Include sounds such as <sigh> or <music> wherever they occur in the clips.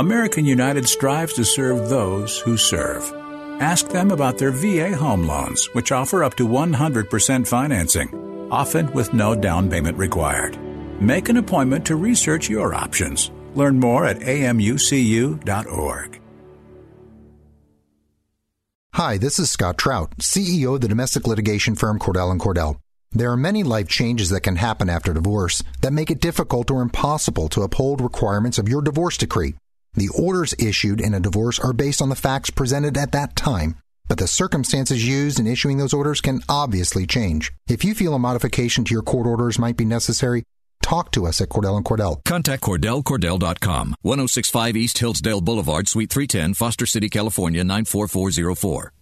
American United strives to serve those who serve. Ask them about their VA home loans, which offer up to 100% financing, often with no down payment required. Make an appointment to research your options. Learn more at amucu.org. Hi, this is Scott Trout, CEO of the domestic litigation firm Cordell and Cordell. There are many life changes that can happen after divorce that make it difficult or impossible to uphold requirements of your divorce decree. The orders issued in a divorce are based on the facts presented at that time, but the circumstances used in issuing those orders can obviously change. If you feel a modification to your court orders might be necessary, talk to us at Cordell and Cordell. Contact CordellCordell.com, 1065 East Hillsdale Boulevard, Suite 310, Foster City, California, 94404.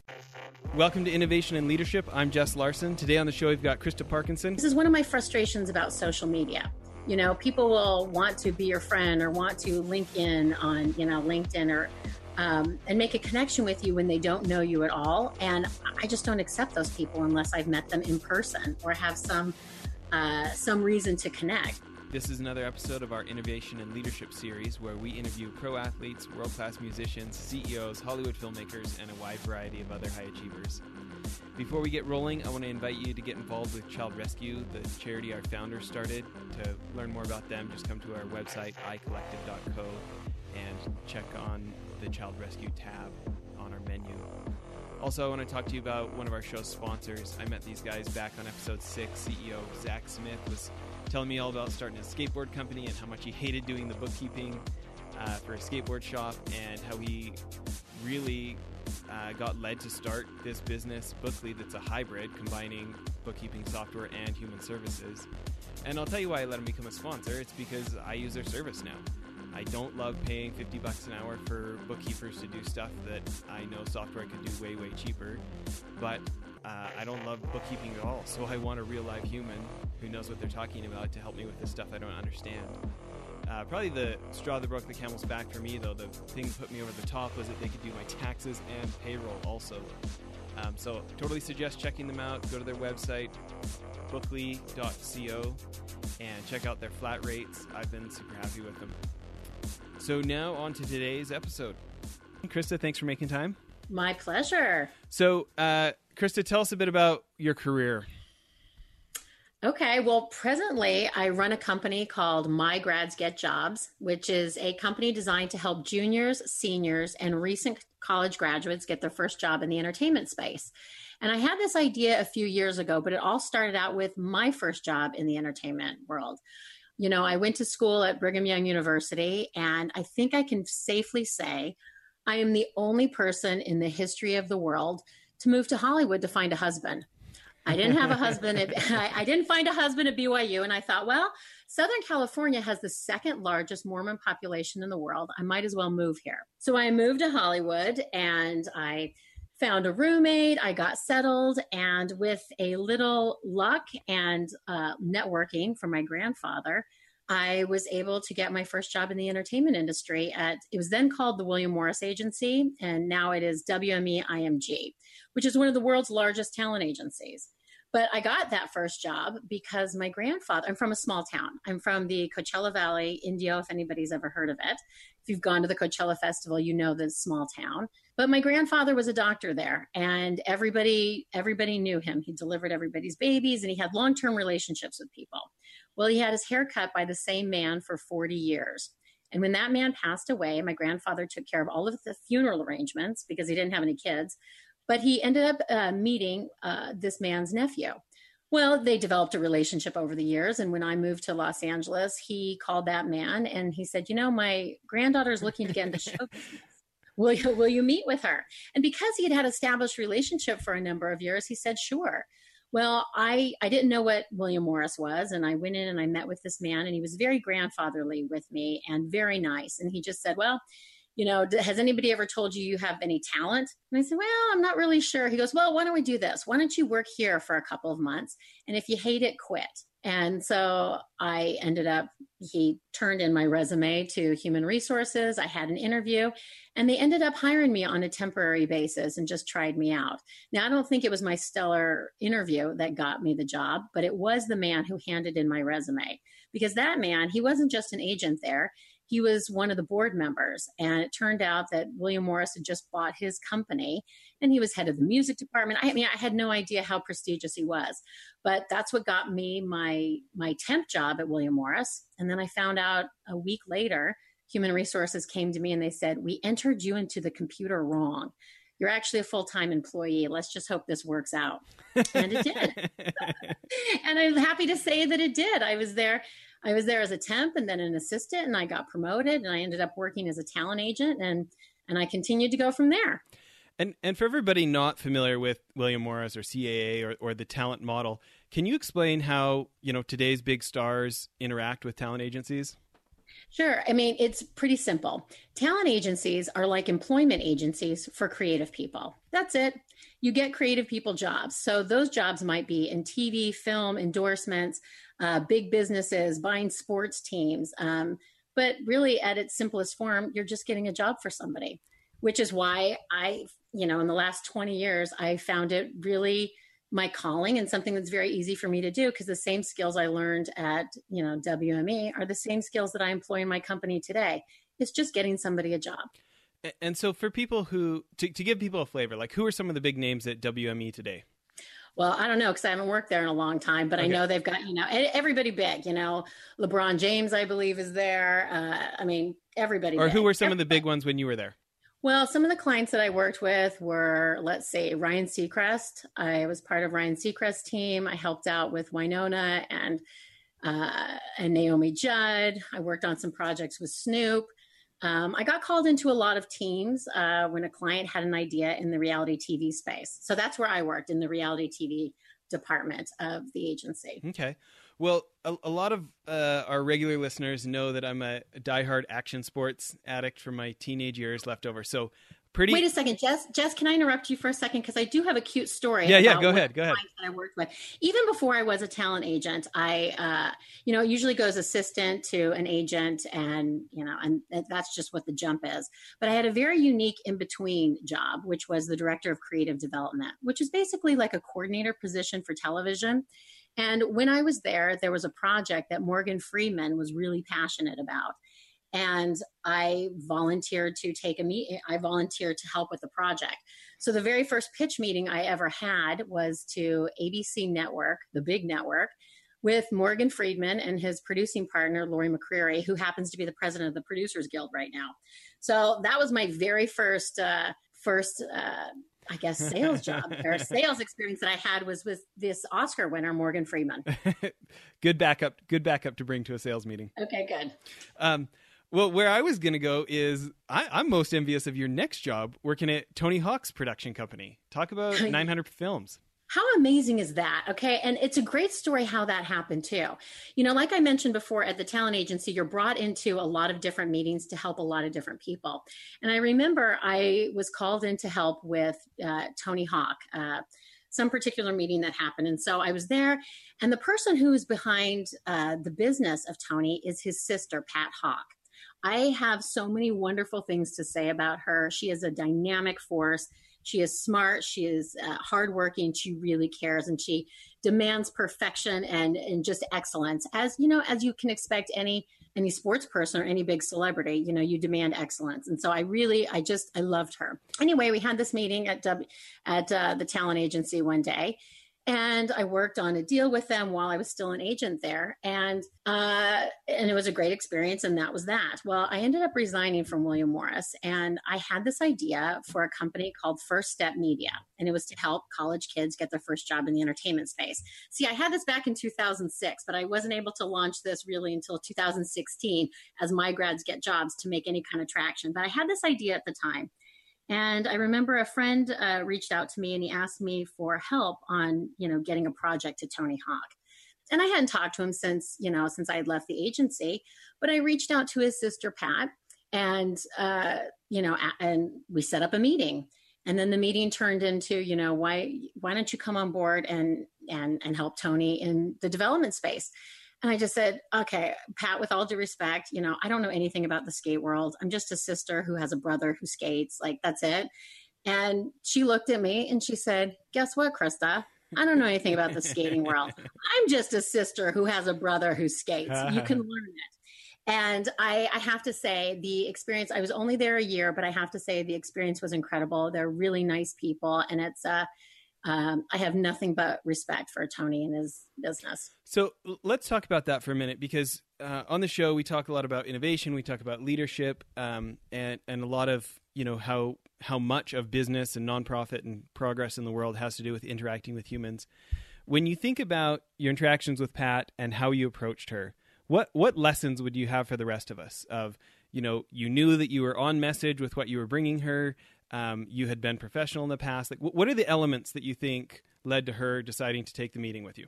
Welcome to Innovation and Leadership. I'm Jess Larson. Today on the show, we've got Krista Parkinson. This is one of my frustrations about social media. You know, people will want to be your friend or want to link in on, you know, LinkedIn or um, and make a connection with you when they don't know you at all. And I just don't accept those people unless I've met them in person or have some uh, some reason to connect. This is another episode of our Innovation and Leadership series where we interview pro athletes, world class musicians, CEOs, Hollywood filmmakers, and a wide variety of other high achievers. Before we get rolling, I want to invite you to get involved with Child Rescue, the charity our founder started. To learn more about them, just come to our website, icollective.co, and check on the Child Rescue tab on our menu. Also, I want to talk to you about one of our show's sponsors. I met these guys back on episode six. CEO Zach Smith was telling me all about starting a skateboard company and how much he hated doing the bookkeeping uh, for a skateboard shop and how he really uh, got led to start this business, Bookly, that's a hybrid combining bookkeeping software and human services. And I'll tell you why I let him become a sponsor. It's because I use their service now. I don't love paying 50 bucks an hour for bookkeepers to do stuff that I know software could do way, way cheaper. But uh, I don't love bookkeeping at all, so I want a real live human who knows what they're talking about to help me with the stuff I don't understand. Uh, probably the straw that broke the camel's back for me, though, the thing that put me over the top was that they could do my taxes and payroll also. Um, so, totally suggest checking them out. Go to their website, bookly.co, and check out their flat rates. I've been super happy with them. So, now on to today's episode. Krista, thanks for making time. My pleasure. So, uh, Krista, tell us a bit about your career. Okay, well, presently I run a company called My Grads Get Jobs, which is a company designed to help juniors, seniors, and recent college graduates get their first job in the entertainment space. And I had this idea a few years ago, but it all started out with my first job in the entertainment world. You know, I went to school at Brigham Young University, and I think I can safely say I am the only person in the history of the world to move to Hollywood to find a husband. I didn't have a husband. At, <laughs> I, I didn't find a husband at BYU. And I thought, well, Southern California has the second largest Mormon population in the world. I might as well move here. So I moved to Hollywood and I found a roommate. I got settled. And with a little luck and uh, networking from my grandfather, I was able to get my first job in the entertainment industry at it was then called the William Morris Agency and now it is WME IMG, which is one of the world's largest talent agencies. But I got that first job because my grandfather, I'm from a small town. I'm from the Coachella Valley, Indio, if anybody's ever heard of it. If you've gone to the Coachella Festival, you know this small town. But my grandfather was a doctor there and everybody everybody knew him. He delivered everybody's babies and he had long-term relationships with people. Well, he had his hair cut by the same man for 40 years. And when that man passed away, my grandfather took care of all of the funeral arrangements because he didn't have any kids. But he ended up uh, meeting uh, this man's nephew. Well, they developed a relationship over the years. And when I moved to Los Angeles, he called that man and he said, You know, my granddaughter is looking to get into <laughs> show business. Will you, will you meet with her? And because he had had established relationship for a number of years, he said, Sure. Well, I, I didn't know what William Morris was. And I went in and I met with this man, and he was very grandfatherly with me and very nice. And he just said, Well, you know, has anybody ever told you you have any talent? And I said, well, I'm not really sure. He goes, well, why don't we do this? Why don't you work here for a couple of months? And if you hate it, quit. And so I ended up, he turned in my resume to human resources. I had an interview and they ended up hiring me on a temporary basis and just tried me out. Now, I don't think it was my stellar interview that got me the job, but it was the man who handed in my resume because that man, he wasn't just an agent there he was one of the board members. And it turned out that William Morris had just bought his company and he was head of the music department. I mean, I had no idea how prestigious he was, but that's what got me my, my temp job at William Morris. And then I found out a week later, human resources came to me and they said, we entered you into the computer wrong you're actually a full-time employee let's just hope this works out and it did <laughs> and i'm happy to say that it did i was there i was there as a temp and then an assistant and i got promoted and i ended up working as a talent agent and and i continued to go from there and and for everybody not familiar with william morris or caa or, or the talent model can you explain how you know today's big stars interact with talent agencies Sure. I mean, it's pretty simple. Talent agencies are like employment agencies for creative people. That's it. You get creative people jobs. So those jobs might be in TV, film, endorsements, uh, big businesses, buying sports teams. Um, but really, at its simplest form, you're just getting a job for somebody, which is why I, you know, in the last 20 years, I found it really my calling and something that's very easy for me to do because the same skills I learned at, you know, WME are the same skills that I employ in my company today. It's just getting somebody a job. And so for people who to, to give people a flavor, like who are some of the big names at WME today? Well, I don't know because I haven't worked there in a long time, but okay. I know they've got, you know, everybody big, you know, LeBron James, I believe, is there. Uh, I mean, everybody. Or big. who were some everybody. of the big ones when you were there? Well, some of the clients that I worked with were, let's say, Ryan Seacrest. I was part of Ryan Seacrest's team. I helped out with Wynonna and uh, and Naomi Judd. I worked on some projects with Snoop. Um, I got called into a lot of teams uh, when a client had an idea in the reality TV space. So that's where I worked in the reality TV department of the agency. Okay. Well, a, a lot of uh, our regular listeners know that I'm a, diehard action sports addict from my teenage years left over. So pretty. Wait a second, Jess. Jess, can I interrupt you for a second because I do have a cute story. Yeah, yeah. Go ahead. Go ahead. I worked with even before I was a talent agent. I, uh, you know, usually goes assistant to an agent, and you know, and that's just what the jump is. But I had a very unique in between job, which was the director of creative development, which is basically like a coordinator position for television. And when I was there, there was a project that Morgan Freeman was really passionate about. And I volunteered to take a meeting. I volunteered to help with the project. So the very first pitch meeting I ever had was to ABC Network, the big network, with Morgan Freeman and his producing partner, Lori McCreary, who happens to be the president of the Producers Guild right now. So that was my very first, uh, first uh, I guess sales job or <laughs> sales experience that I had was with this Oscar winner Morgan Freeman. <laughs> good backup, good backup to bring to a sales meeting. Okay, good. Um, well, where I was going to go is I, am most envious of your next job working at Tony Hawk's production company. Talk about 900 films. How amazing is that? Okay. And it's a great story how that happened too. You know, like I mentioned before at the talent agency, you're brought into a lot of different meetings to help a lot of different people. And I remember I was called in to help with uh, Tony Hawk. Uh, some particular meeting that happened. And so I was there, and the person who is behind uh, the business of Tony is his sister, Pat Hawk. I have so many wonderful things to say about her. She is a dynamic force. She is smart. She is uh, hardworking. She really cares, and she demands perfection and and just excellence. As you know, as you can expect any any sports person or any big celebrity, you know, you demand excellence. And so I really, I just, I loved her. Anyway, we had this meeting at w, at uh, the talent agency one day, and I worked on a deal with them while I was still an agent there, and uh, and it was a great experience. And that was that. Well, I ended up resigning from William Morris, and I had this idea for a company called First Step Media, and it was to help college kids get their first job in the entertainment space. See, I had this back in 2006, but I wasn't able to launch this really until 2016 as my grads get jobs to make any kind of traction. But I had this idea at the time. And I remember a friend uh, reached out to me and he asked me for help on, you know, getting a project to Tony Hawk. And I hadn't talked to him since, you know, since I had left the agency, but I reached out to his sister Pat, and uh, you know, and we set up a meeting. And then the meeting turned into, you know, why why don't you come on board and and and help Tony in the development space? And I just said, okay, Pat, with all due respect, you know, I don't know anything about the skate world. I'm just a sister who has a brother who skates. Like, that's it. And she looked at me and she said, guess what, Krista? I don't know anything about the skating world. I'm just a sister who has a brother who skates. You can <laughs> learn it. and I, I, have to say the experience i was only there a year but i have to say the experience was incredible they're really nice people and it's uh, um, i have nothing but respect for tony and his business so let's talk about that for a minute because uh, on the show we talk a lot about innovation we talk about leadership um, and, and a lot of you know how how much of business and nonprofit and progress in the world has to do with interacting with humans when you think about your interactions with pat and how you approached her what what lessons would you have for the rest of us? Of you know, you knew that you were on message with what you were bringing her. Um, you had been professional in the past. Like, what are the elements that you think led to her deciding to take the meeting with you?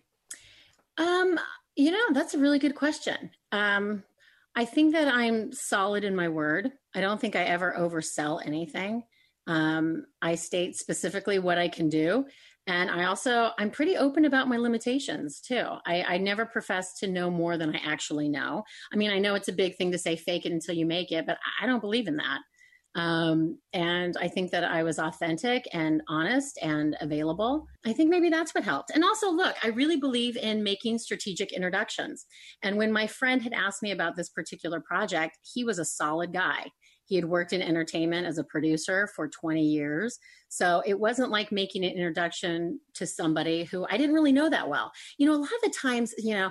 Um, you know, that's a really good question. Um, I think that I'm solid in my word. I don't think I ever oversell anything. Um, I state specifically what I can do. And I also, I'm pretty open about my limitations too. I, I never profess to know more than I actually know. I mean, I know it's a big thing to say fake it until you make it, but I don't believe in that. Um, and I think that I was authentic and honest and available. I think maybe that's what helped. And also, look, I really believe in making strategic introductions. And when my friend had asked me about this particular project, he was a solid guy. He had worked in entertainment as a producer for 20 years. So it wasn't like making an introduction to somebody who I didn't really know that well. You know, a lot of the times, you know,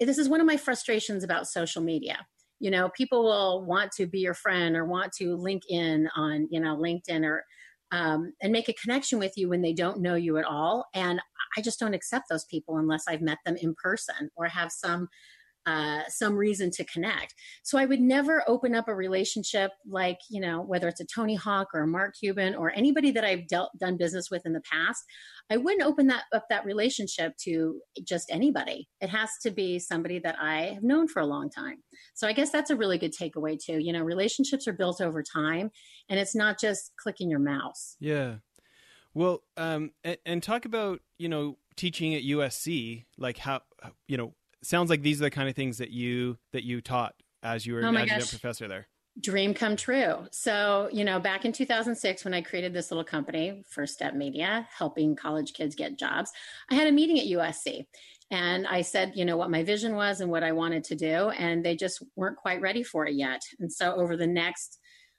this is one of my frustrations about social media. You know, people will want to be your friend or want to link in on, you know, LinkedIn or um, and make a connection with you when they don't know you at all. And I just don't accept those people unless I've met them in person or have some uh, some reason to connect. So I would never open up a relationship like, you know, whether it's a Tony Hawk or a Mark Cuban or anybody that I've dealt, done business with in the past. I wouldn't open that up that relationship to just anybody. It has to be somebody that I have known for a long time. So I guess that's a really good takeaway too. You know, relationships are built over time and it's not just clicking your mouse. Yeah. Well, um, and, and talk about, you know, teaching at USC, like how, you know, sounds like these are the kind of things that you that you taught as you were oh an adjunct gosh. professor there dream come true. So, you know, back in 2006, when I created this little company, First Step Media, helping college kids get jobs, I had a meeting at USC and I said, you know, what my vision was and what I wanted to do. And they just weren't quite ready for it yet. And so, over the next,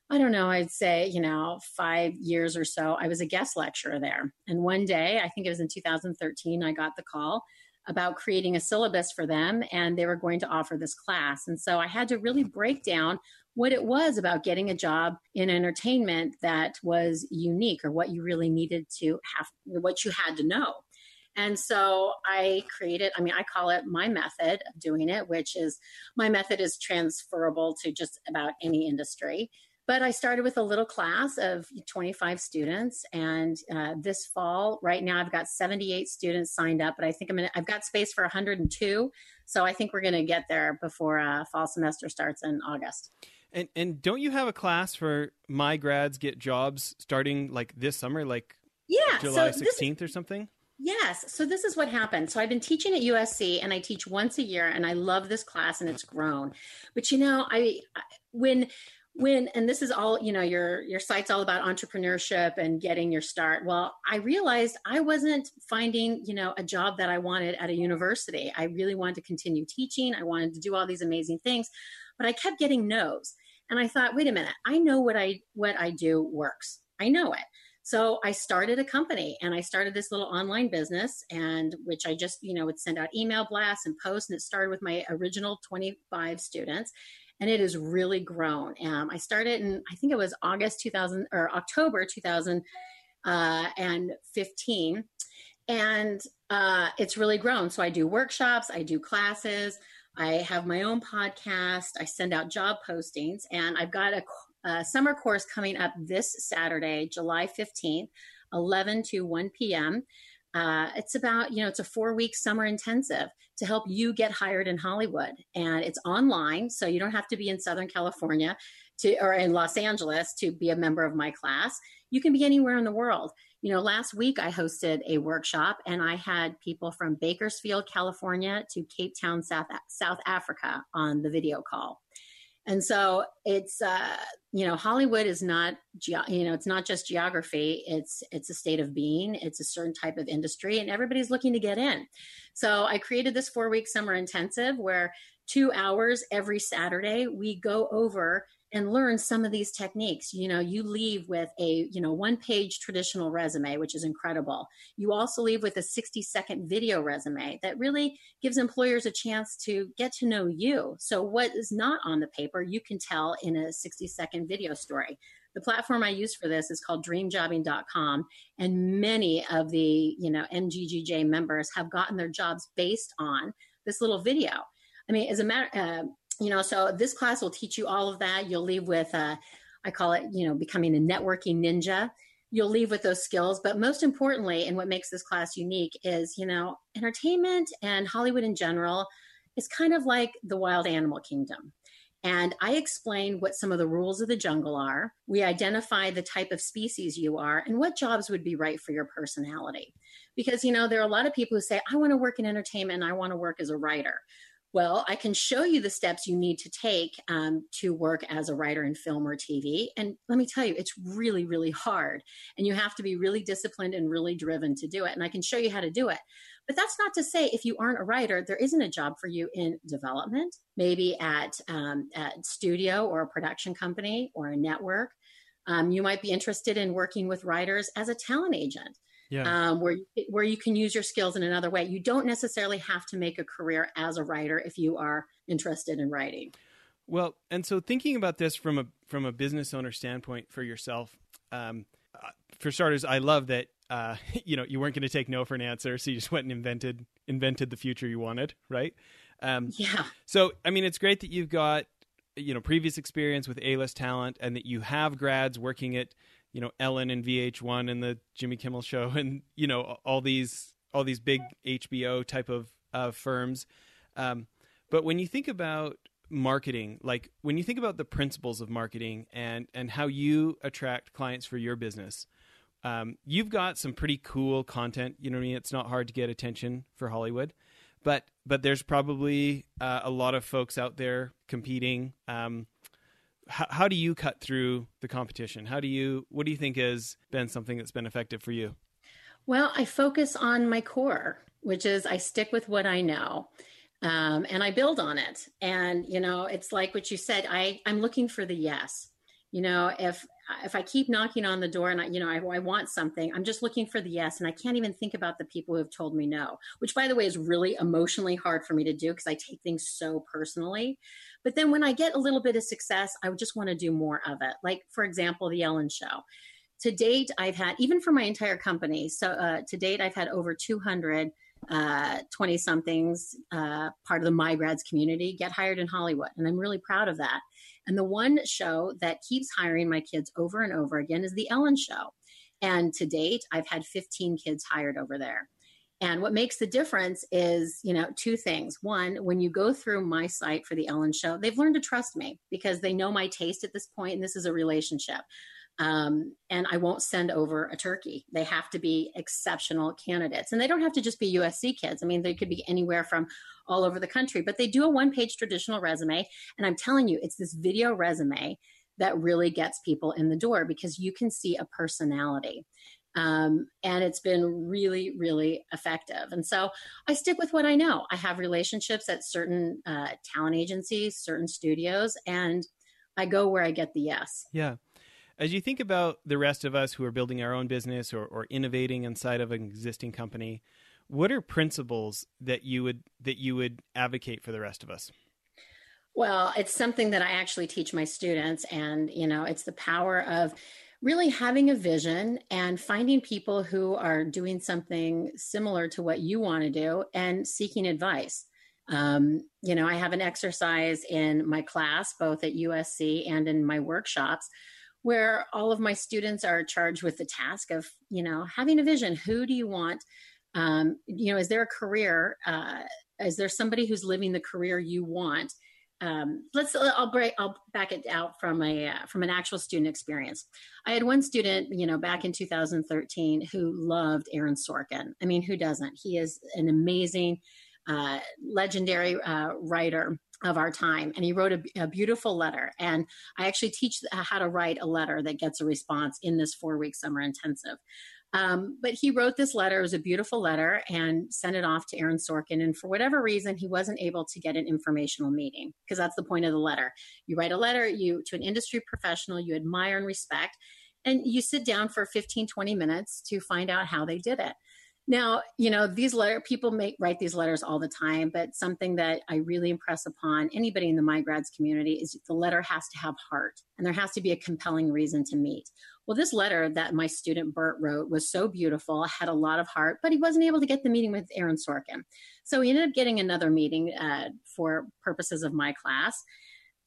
I don't know, I'd say, you know, five years or so, I was a guest lecturer there. And one day, I think it was in 2013, I got the call about creating a syllabus for them and they were going to offer this class. And so I had to really break down what it was about getting a job in entertainment that was unique or what you really needed to have, what you had to know. And so I created, I mean, I call it my method of doing it, which is my method is transferable to just about any industry. But I started with a little class of 25 students, and uh, this fall, right now, I've got 78 students signed up. But I think I'm gonna, I've got space for 102, so I think we're going to get there before uh, fall semester starts in August. And and don't you have a class for my grads get jobs starting like this summer, like yeah, July so or something? Yes. So this is what happened. So I've been teaching at USC and I teach once a year and I love this class and it's grown. But you know, I when when and this is all you know your your site's all about entrepreneurship and getting your start. Well i realized i wasn't finding you know a job that i wanted at a university. I really wanted to continue teaching. I wanted to do all these amazing things but i kept getting no's. And i thought wait a minute. I know what i what i do works. I know it. So I started a company and I started this little online business and which I just, you know, would send out email blasts and posts. And it started with my original 25 students and it has really grown. Um, I started in, I think it was August 2000 or October 2015. Uh, and uh, it's really grown. So I do workshops, I do classes, I have my own podcast, I send out job postings, and I've got a, a summer course coming up this Saturday, July 15th, 11 to 1 p.m. Uh, it's about, you know, it's a four week summer intensive to help you get hired in Hollywood. And it's online, so you don't have to be in Southern California to, or in Los Angeles to be a member of my class. You can be anywhere in the world. You know, last week I hosted a workshop and I had people from Bakersfield, California to Cape Town, South, South Africa on the video call. And so it's uh, you know Hollywood is not ge- you know it's not just geography. It's it's a state of being. It's a certain type of industry, and everybody's looking to get in. So I created this four week summer intensive where two hours every Saturday, we go over and learn some of these techniques. You know, you leave with a, you know, one page traditional resume, which is incredible. You also leave with a 60 second video resume that really gives employers a chance to get to know you. So what is not on the paper, you can tell in a 60 second video story. The platform I use for this is called dreamjobbing.com and many of the, you know, MGGJ members have gotten their jobs based on this little video. I mean, as a matter, uh, you know, so this class will teach you all of that. You'll leave with, uh, I call it, you know, becoming a networking ninja. You'll leave with those skills. But most importantly, and what makes this class unique is, you know, entertainment and Hollywood in general is kind of like the wild animal kingdom. And I explain what some of the rules of the jungle are. We identify the type of species you are and what jobs would be right for your personality. Because, you know, there are a lot of people who say, I want to work in entertainment I want to work as a writer. Well, I can show you the steps you need to take um, to work as a writer in film or TV. And let me tell you, it's really, really hard. And you have to be really disciplined and really driven to do it. And I can show you how to do it. But that's not to say if you aren't a writer, there isn't a job for you in development, maybe at, um, at studio or a production company or a network. Um, you might be interested in working with writers as a talent agent yeah. um, where where you can use your skills in another way. You don't necessarily have to make a career as a writer if you are interested in writing. Well, and so thinking about this from a from a business owner standpoint for yourself, um, uh, for starters, I love that uh, <laughs> you know you weren't going to take no for an answer, so you just went and invented invented the future you wanted, right? Um, yeah. So I mean, it's great that you've got you know previous experience with A list talent, and that you have grads working at you know Ellen and VH1 and the Jimmy Kimmel Show <laughs> and you know all these all these big HBO type of uh, firms. Um, but when you think about marketing, like when you think about the principles of marketing and and how you attract clients for your business, um, you've got some pretty cool content. You know what I mean? It's not hard to get attention for Hollywood, but but there's probably uh, a lot of folks out there competing. Um, how, how do you cut through the competition? How do you, what do you think has been something that's been effective for you? Well, I focus on my core, which is I stick with what I know. Um, and I build on it. And you know, it's like what you said. I I'm looking for the yes. You know, if if I keep knocking on the door and I, you know, I, I, want something, I'm just looking for the yes. And I can't even think about the people who have told me no, which by the way is really emotionally hard for me to do because I take things so personally. But then when I get a little bit of success, I just want to do more of it. Like, for example, the Ellen Show. To date, I've had, even for my entire company, so uh, to date, I've had over 200 20 uh, somethings, uh, part of the My Grads community, get hired in Hollywood. And I'm really proud of that. And the one show that keeps hiring my kids over and over again is The Ellen Show. And to date, I've had 15 kids hired over there. And what makes the difference is, you know, two things. One, when you go through my site for the Ellen Show, they've learned to trust me because they know my taste at this point, and this is a relationship. Um, and I won't send over a turkey. They have to be exceptional candidates, and they don't have to just be USC kids. I mean, they could be anywhere from all over the country, but they do a one-page traditional resume. And I'm telling you, it's this video resume that really gets people in the door because you can see a personality. Um, and it's been really, really effective. And so I stick with what I know. I have relationships at certain uh, talent agencies, certain studios, and I go where I get the yes. Yeah. As you think about the rest of us who are building our own business or, or innovating inside of an existing company, what are principles that you would that you would advocate for the rest of us? Well, it's something that I actually teach my students, and you know, it's the power of really having a vision and finding people who are doing something similar to what you want to do and seeking advice. Um, you know, I have an exercise in my class, both at USC and in my workshops, where all of my students are charged with the task of, you know, having a vision. Who do you want? Um, you know, is there a career? Uh, is there somebody who's living the career you want? Um, let's I'll break I'll back it out from a uh, from an actual student experience. I had one student, you know, back in 2013 who loved Aaron Sorkin. I mean, who doesn't? He is an amazing, uh, legendary uh, writer of our time, and he wrote a, a, beautiful letter. And I actually teach how to write a letter that gets a response in this four week summer intensive. Um, but he wrote this letter. It was a beautiful letter and sent it off to Aaron Sorkin. And for whatever reason, he wasn't able to get an informational meeting because that's the point of the letter. You write a letter you to an industry professional you admire and respect, and you sit down for 15, 20 minutes to find out how they did it. Now, you know, these letter people make write these letters all the time, but something that I really impress upon anybody in the MyGrads community is the letter has to have heart and there has to be a compelling reason to meet. Well, this letter that my student Bert wrote was so beautiful, had a lot of heart, but he wasn't able to get the meeting with Aaron Sorkin. So he ended up getting another meeting uh, for purposes of my class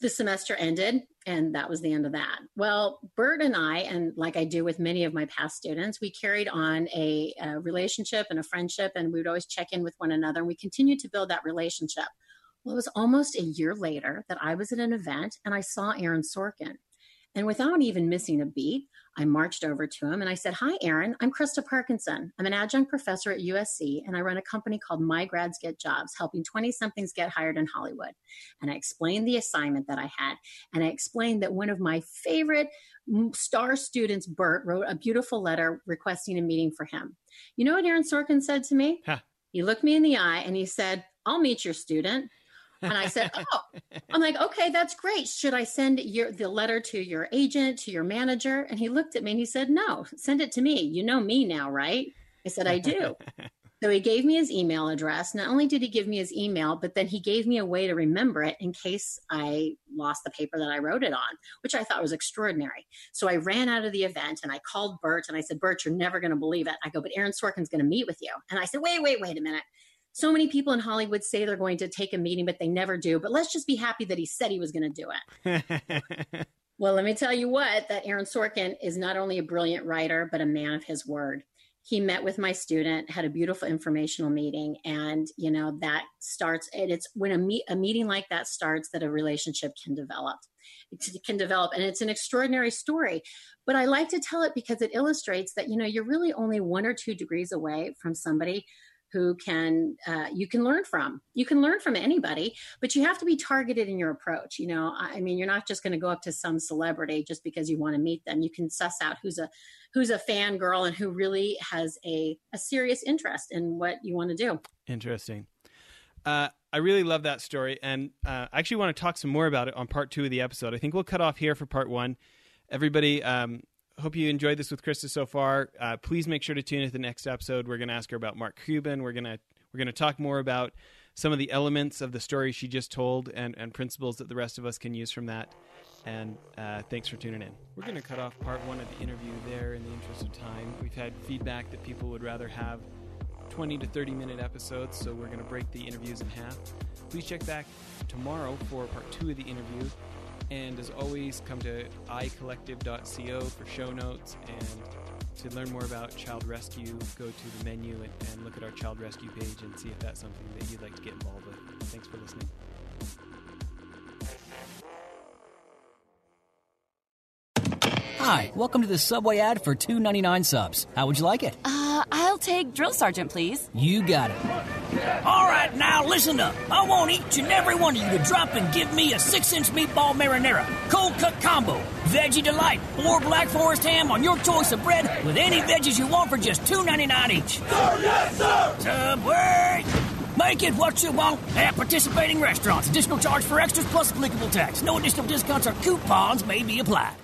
the semester ended and that was the end of that. Well, Bert and I, and like I do with many of my past students, we carried on a, a, relationship and a friendship, and we would always check in with one another, and we continued to build that relationship. Well, it was almost a year later that I was at an event and I saw Aaron Sorkin. And without even missing a beat, I marched over to him and I said, Hi, Aaron. I'm Krista Parkinson. I'm an adjunct professor at USC and I run a company called My Grads Get Jobs, helping 20 somethings get hired in Hollywood. And I explained the assignment that I had. And I explained that one of my favorite star students, Bert, wrote a beautiful letter requesting a meeting for him. You know what Aaron Sorkin said to me? Huh. He looked me in the eye and he said, I'll meet your student. And I said, <laughs> "Oh, I'm like, okay, that's great. Should I send your the letter to your agent, to your manager?" And he looked at me and he said, "No, send it to me. You know me now, right?" I said, "I do." <laughs> so he gave me his email address. Not only did he give me his email, but then he gave me a way to remember it in case I lost the paper that I wrote it on, which I thought was extraordinary. So I ran out of the event and I called Bert and I said, "Bert, you're never going to believe it." I go, "But Aaron Sorkin's going to meet with you." And I said, "Wait, wait, wait a minute." So many people in Hollywood say they're going to take a meeting, but they never do. But let's just be happy that he said he was going to do it. <laughs> well, let me tell you what, that Aaron Sorkin is not only a brilliant writer, but a man of his word. He met with my student, had a beautiful informational meeting, and you know that starts. And it's when a meet a meeting like that starts that a relationship can develop. It can develop, and it's an extraordinary story. But I like to tell it because it illustrates that you know you're really only one or two degrees away from somebody who can uh, you can learn from. You can learn from anybody but you have to be targeted in your approach you know? I mean you're not just going to go up to some celebrity just because you want to meet them. You can suss out who's a who's a fan girl and who really has a, a serious interest in what you want to do. Interesting. Uh, I really love that story, and uh, I actually want to talk some more about it on part two of the episode. I think we'll cut off here for part one. Everybody, um, hope you enjoyed this with Krista so far. Uh, please make sure to tune in to the next episode. We're going to ask her about Mark Cuban. We're going to we're going to talk more about some of the elements of the story she just told and, and principles that the rest of us can use from that. And uh, thanks for tuning in. We're going to cut off part one of the interview there in the interest of time. We've had feedback that people would rather have 20 to 30 minute episodes, so we're going to break the interviews in half. Please check back tomorrow for part two of the interview. And as always, come to icollective.co for show notes. And to learn more about child rescue, go to the menu and, and look at our child rescue page and see if that's something that you'd like to get involved with. Thanks for listening. Hi, welcome to the Subway ad for two ninety nine subs. How would you like it? Uh, I'll take Drill Sergeant, please. You got it. All right, now listen up. I want each and every one of you to drop and give me a six inch meatball marinara, cold cut combo, veggie delight, or black forest ham on your choice of bread with any veggies you want for just two ninety nine each. Sir, yes, sir! Subway! Make it what you want at participating restaurants. Additional charge for extras plus applicable tax. No additional discounts or coupons may be applied.